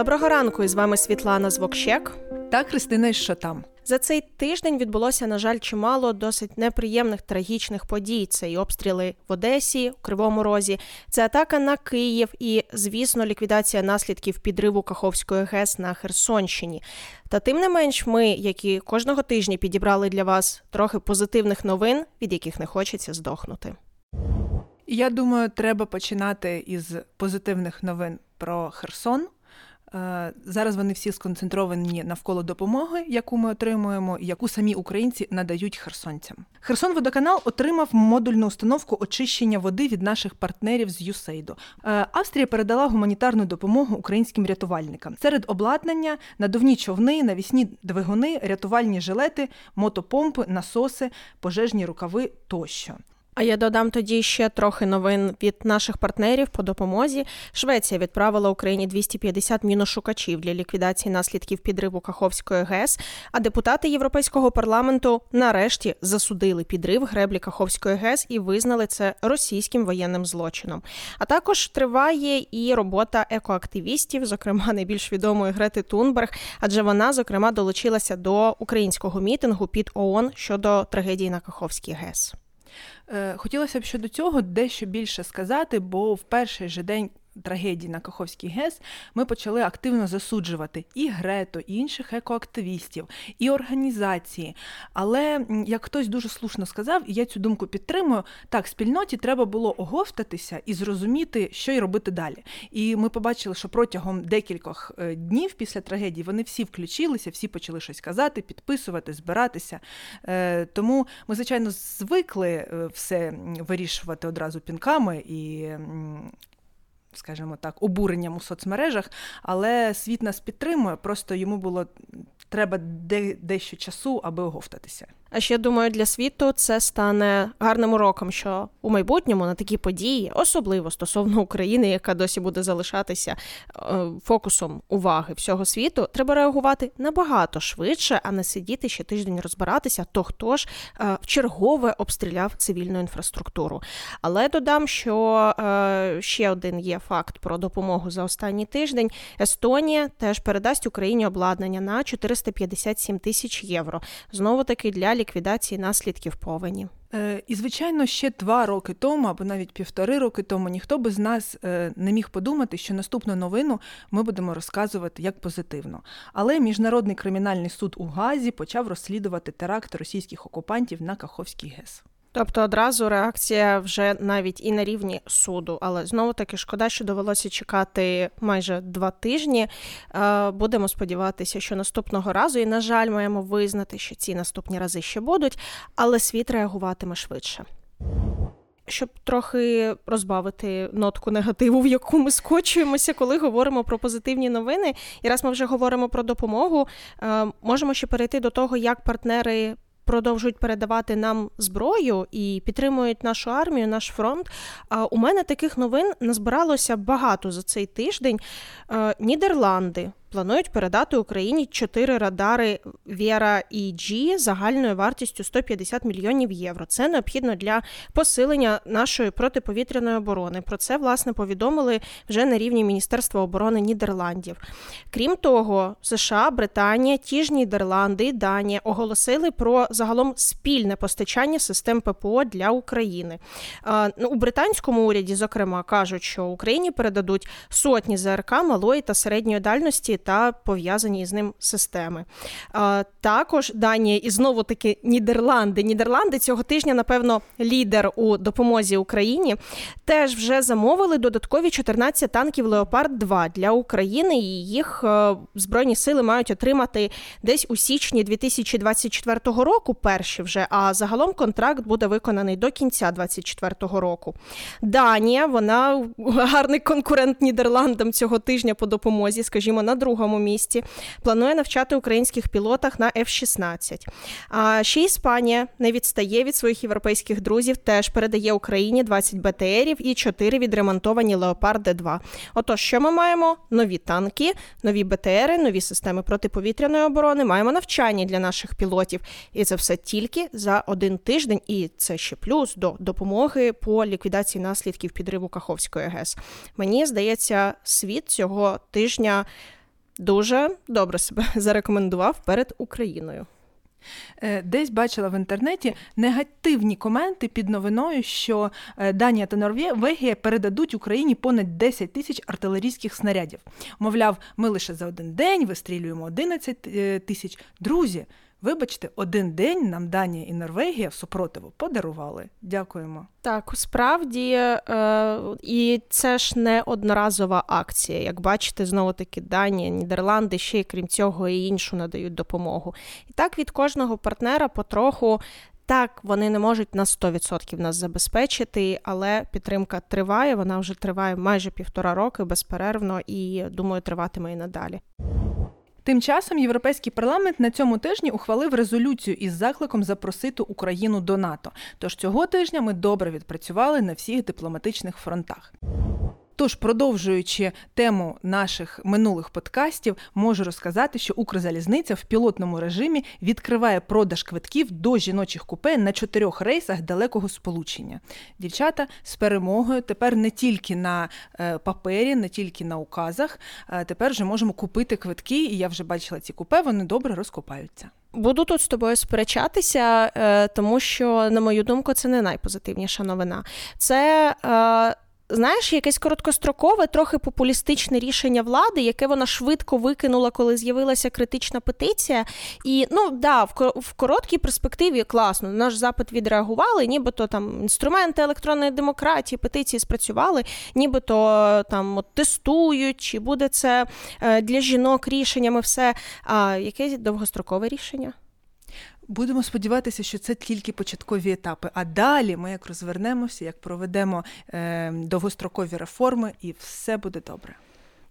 Доброго ранку, з вами Світлана Звокщек. Та Христина що там. За цей тиждень відбулося, на жаль, чимало досить неприємних трагічних подій. Це і обстріли в Одесі, у Кривому Розі, це атака на Київ і, звісно, ліквідація наслідків підриву Каховської ГЕС на Херсонщині. Та тим не менш, ми, які кожного тижня підібрали для вас трохи позитивних новин, від яких не хочеться здохнути. Я думаю, треба починати із позитивних новин про Херсон. Е, зараз вони всі сконцентровані навколо допомоги, яку ми отримуємо, яку самі українці надають херсонцям. Херсон водоканал отримав модульну установку очищення води від наших партнерів з Юсейду. Е, Австрія передала гуманітарну допомогу українським рятувальникам. Серед обладнання надувні човни, навісні двигуни, рятувальні жилети, мотопомпи, насоси, пожежні рукави тощо. А я додам тоді ще трохи новин від наших партнерів по допомозі. Швеція відправила Україні 250 міношукачів для ліквідації наслідків підриву Каховської ГЕС. А депутати Європейського парламенту нарешті засудили підрив греблі Каховської ГЕС і визнали це російським воєнним злочином. А також триває і робота екоактивістів, зокрема найбільш відомої Грети Тунберг, адже вона зокрема долучилася до українського мітингу під ООН щодо трагедії на Каховській ГЕС. Е, хотілося б щодо цього дещо більше сказати, бо в перший же день трагедії на Каховській ГЕС ми почали активно засуджувати і Грето, і інших екоактивістів, і організації. Але як хтось дуже слушно сказав, і я цю думку підтримую, так спільноті треба було оговтатися і зрозуміти, що й робити далі. І ми побачили, що протягом декількох е, днів після трагедії вони всі включилися, всі почали щось казати, підписувати, збиратися. Е, тому ми, звичайно, звикли е, все вирішувати одразу пінками і скажімо так, обуренням у соцмережах, але світ нас підтримує, просто йому було треба дещо часу, аби оговтатися. А ще думаю, для світу це стане гарним уроком, що у майбутньому на такі події, особливо стосовно України, яка досі буде залишатися е, фокусом уваги всього світу, треба реагувати набагато швидше, а не сидіти ще тиждень розбиратися, то хто ж е, в чергове обстріляв цивільну інфраструктуру. Але додам, що е, ще один є факт про допомогу за останній тиждень. Естонія теж передасть Україні обладнання на 457 тисяч євро. Знову таки для ліквідації наслідків повені. Е, і, звичайно, ще два роки тому, або навіть півтори роки тому, ніхто би з нас е, не міг подумати, що наступну новину ми будемо розказувати як позитивно. Але Міжнародний кримінальний суд у Газі почав розслідувати теракт російських окупантів на Каховський ГЕС. Тобто одразу реакція вже навіть і на рівні суду, але знову таки шкода, що довелося чекати майже два тижні. Е, будемо сподіватися, що наступного разу, і, на жаль, маємо визнати, що ці наступні рази ще будуть, але світ реагуватиме швидше. Щоб трохи розбавити нотку негативу, в яку ми скочуємося, коли говоримо про позитивні новини, і раз ми вже говоримо про допомогу, е, можемо ще перейти до того, як партнери продовжують передавати нам зброю і підтримують нашу армію, наш фронт. У мене таких новин назбиралося багато за цей тиждень. Нідерланди планують передати Україні чотири радари Віра і G загальною вартістю 150 мільйонів євро. Це необхідно для посилення нашої протиповітряної оборони. Про це власне повідомили вже на рівні Міністерства оборони Нідерландів. Крім того, США, Британія, ті ж Нідерланди Данія оголосили про загалом спільне постачання систем ППО для України. Ну, у британському уряді, зокрема, кажуть, що Україні передадуть сотні ЗРК малої та середньої дальності та пов'язані з ним системи. Також Данія і знову таки Нідерланди. Нідерланди цього тижня, напевно, лідер у допомозі Україні. Теж вже замовили додаткові 14 танків Леопард 2 для України. І їх е, збройні сили мають отримати десь у січні 2024 року. Перші вже, а загалом контракт буде виконаний до кінця 2024 року. Данія, вона гарний конкурент Нідерландам цього тижня по допомозі, скажімо, на другому другому місці. Планує навчати українських пілотах на F-16. А ще Іспанія не відстає від своїх європейських друзів, теж передає Україні 20 БТРів і 4 відремонтовані Леопарди 2 Отож, що ми маємо? Нові танки, нові БТРи, нові системи протиповітряної оборони. Маємо навчання для наших пілотів. І це все тільки за один тиждень. І це ще плюс до допомоги по ліквідації наслідків підриву Каховської ГЕС. Мені здається, світ цього тижня дуже добре себе зарекомендував перед Україною. Е, десь бачила в інтернеті негативні коменти під новиною, що е, Данія та Норвегія передадуть Україні понад 10 тисяч артилерійських снарядів. Мовляв, ми лише за один день вистрілюємо 11 е, тисяч. Друзі, Вибачте, один день нам Данія і Норвегія в супротиву подарували. Дякуємо. Так, справді, е, і це ж не одноразова акція. Як бачите, знову таки Данія, Нідерланди ще крім цього і іншу надають допомогу. І так від кожного партнера потроху. Так, вони не можуть на 100% нас забезпечити, але підтримка триває. Вона вже триває майже півтора роки безперервно і думаю, триватиме і надалі. Тим часом Європейський парламент на цьому тижні ухвалив резолюцію із закликом запросити Україну до НАТО. Тож цього тижня ми добре відпрацювали на всіх дипломатичних фронтах. Тож, продовжуючи тему наших минулих подкастів, можу розказати, що Укрзалізниця в пілотному режимі відкриває продаж квитків до жіночих купе на чотирьох рейсах далекого сполучення. Дівчата з перемогою тепер не тільки на е, папері, не тільки на указах. Тепер вже можемо купити квитки, і я вже бачила ці купе, вони добре розкопаються. Буду тут з тобою сперечатися, е, тому що, на мою думку, це не найпозитивніша новина. Це е, знаєш, якесь короткострокове, трохи популістичне рішення влади, яке вона швидко викинула, коли з'явилася критична петиція. І ну да, в короткій перспективі класно. Наш запит відреагували, нібито там інструменти електронної демократії, петиції спрацювали, нібито там от, тестують, чи буде це е, для жінок рішеннями все. А яке довгострокове рішення? Будемо сподіватися, що це тільки початкові етапи. А далі ми як розвернемося, як проведемо е, довгострокові реформи, і все буде добре.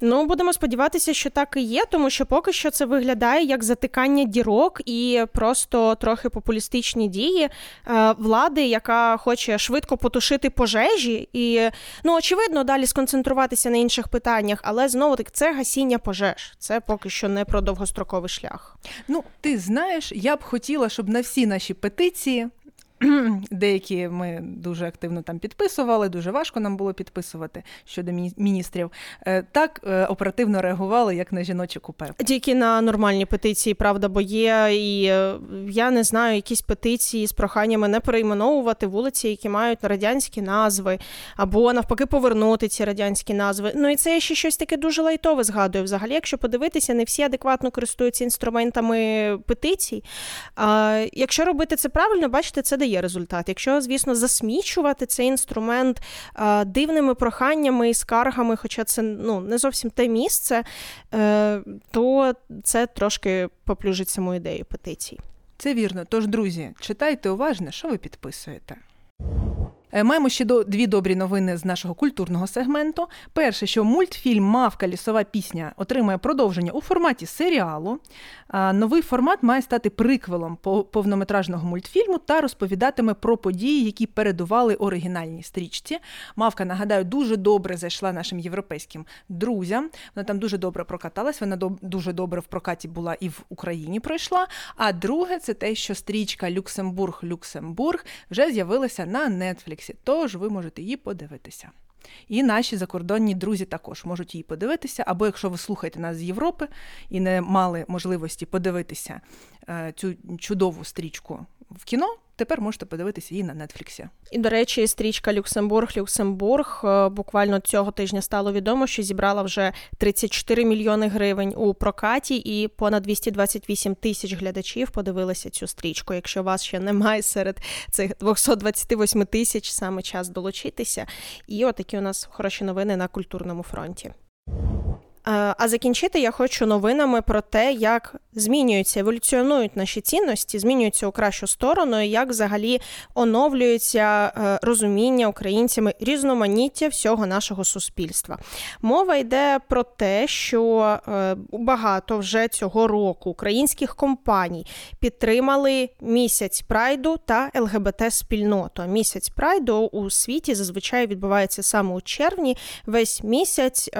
Ну, будемо сподіватися, що так і є, тому що поки що це виглядає як затикання дірок і просто трохи популістичні дії е, влади, яка хоче швидко потушити пожежі, і ну очевидно далі сконцентруватися на інших питаннях, але знову таки це гасіння пожеж. Це поки що не про довгостроковий шлях. Ну, ти знаєш, я б хотіла, щоб на всі наші петиції Деякі ми дуже активно там підписували, дуже важко нам було підписувати щодо міністрів. Е, так е, оперативно реагували, як на жіночі купе. Тільки на нормальні петиції, правда, бо є і е, я не знаю, якісь петиції з проханнями не перейменовувати вулиці, які мають радянські назви, або навпаки повернути ці радянські назви. Ну і це ще щось таке дуже лайтове згадую. Взагалі, якщо подивитися, не всі адекватно користуються інструментами петицій. А якщо робити це правильно, бачите, це дає дає результат. Якщо, звісно, засмічувати цей інструмент е, дивними проханнями і скаргами, хоча це ну, не зовсім те місце, е, то це трошки поплюжить саму ідею петиції. Це вірно. Тож, друзі, читайте уважно, що ви підписуєте. Е, маємо ще до дві добрі новини з нашого культурного сегменту. Перше, що мультфільм Мавка лісова пісня отримує продовження у форматі серіалу. Новий формат має стати приквелом повнометражного мультфільму та розповідатиме про події, які передували оригінальній стрічці. Мавка, нагадаю, дуже добре зайшла нашим європейським друзям. Вона там дуже добре прокаталась. Вона дуже добре в прокаті була і в Україні пройшла. А друге, це те, що стрічка Люксембург-Люксембург вже з'явилася на Netflix. Нетфліксі, тож ви можете її подивитися. І наші закордонні друзі також можуть її подивитися. Або якщо ви слухаєте нас з Європи і не мали можливості подивитися е, цю чудову стрічку в кіно, тепер можете подивитися її на Нетфліксі. І, до речі, стрічка Люксембург Люксембург е, буквально цього тижня стало відомо, що зібрала вже 34 мільйони гривень у прокаті, і понад 228 тисяч глядачів подивилися цю стрічку. Якщо вас ще немає серед цих 228 тисяч, саме час долучитися. І отакі у нас хороші новини на культурному фронті. Е, а закінчити я хочу новинами про те, як змінюються, еволюціонують наші цінності, змінюються у кращу сторону, і як взагалі оновлюється е, розуміння українцями різноманіття всього нашого суспільства. Мова йде про те, що е, багато вже цього року українських компаній підтримали місяць прайду та ЛГБТ-спільноту. Місяць прайду у світі зазвичай відбувається саме у червні. Весь місяць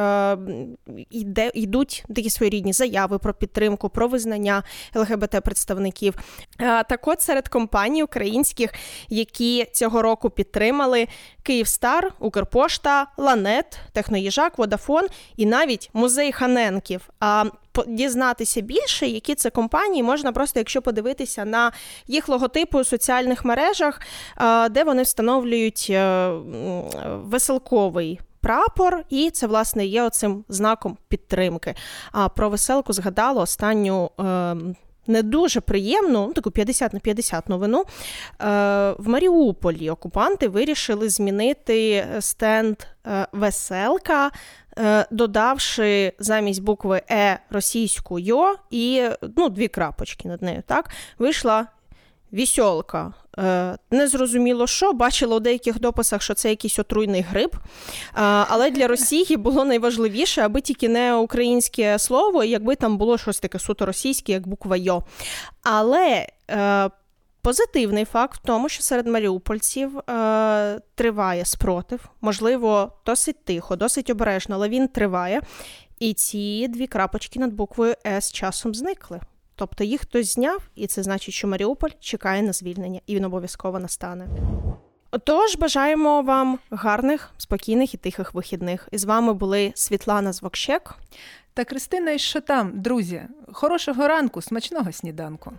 йде, йдуть такі своєрідні заяви про підтримку, про визнання ЛГБТ-представників. Так от серед компаній українських, які цього року підтримали Київстар, Укрпошта, Ланет, Техноїжак, Водафон і навіть музей Ханенків. А дізнатися більше, які це компанії, можна просто, якщо подивитися на їх логотипи у соціальних мережах, е, де вони встановлюють е, веселковий. Прапор, і це власне є оцим знаком підтримки. А про веселку згадала останню е, не дуже приємну, ну таку 50 на 50 новину. Е, в Маріуполі окупанти вирішили змінити стенд е, веселка, е, додавши замість букви Е російську Йо і ну, дві крапочки над нею. Так вийшла вісьолка. Е, Незрозуміло що, бачила у деяких дописах, що це якийсь отруйний гриб. Е, Але для Росії було найважливіше, аби тільки не українське слово, якби там було щось таке суто російське, як буква Йо. Але е, позитивний факт в тому, що серед маріупольців триває спротив, можливо, досить тихо, досить обережно, але він триває. І ці дві крапочки над буквою С часом зникли. Тобто їх хтось зняв, і це значить, що Маріуполь чекає на звільнення, і він обов'язково настане. Отож, бажаємо вам гарних, спокійних і тихих вихідних. І з вами були Світлана Звокщек. Та Кристина, і що там, друзі? Хорошого ранку, смачного сніданку.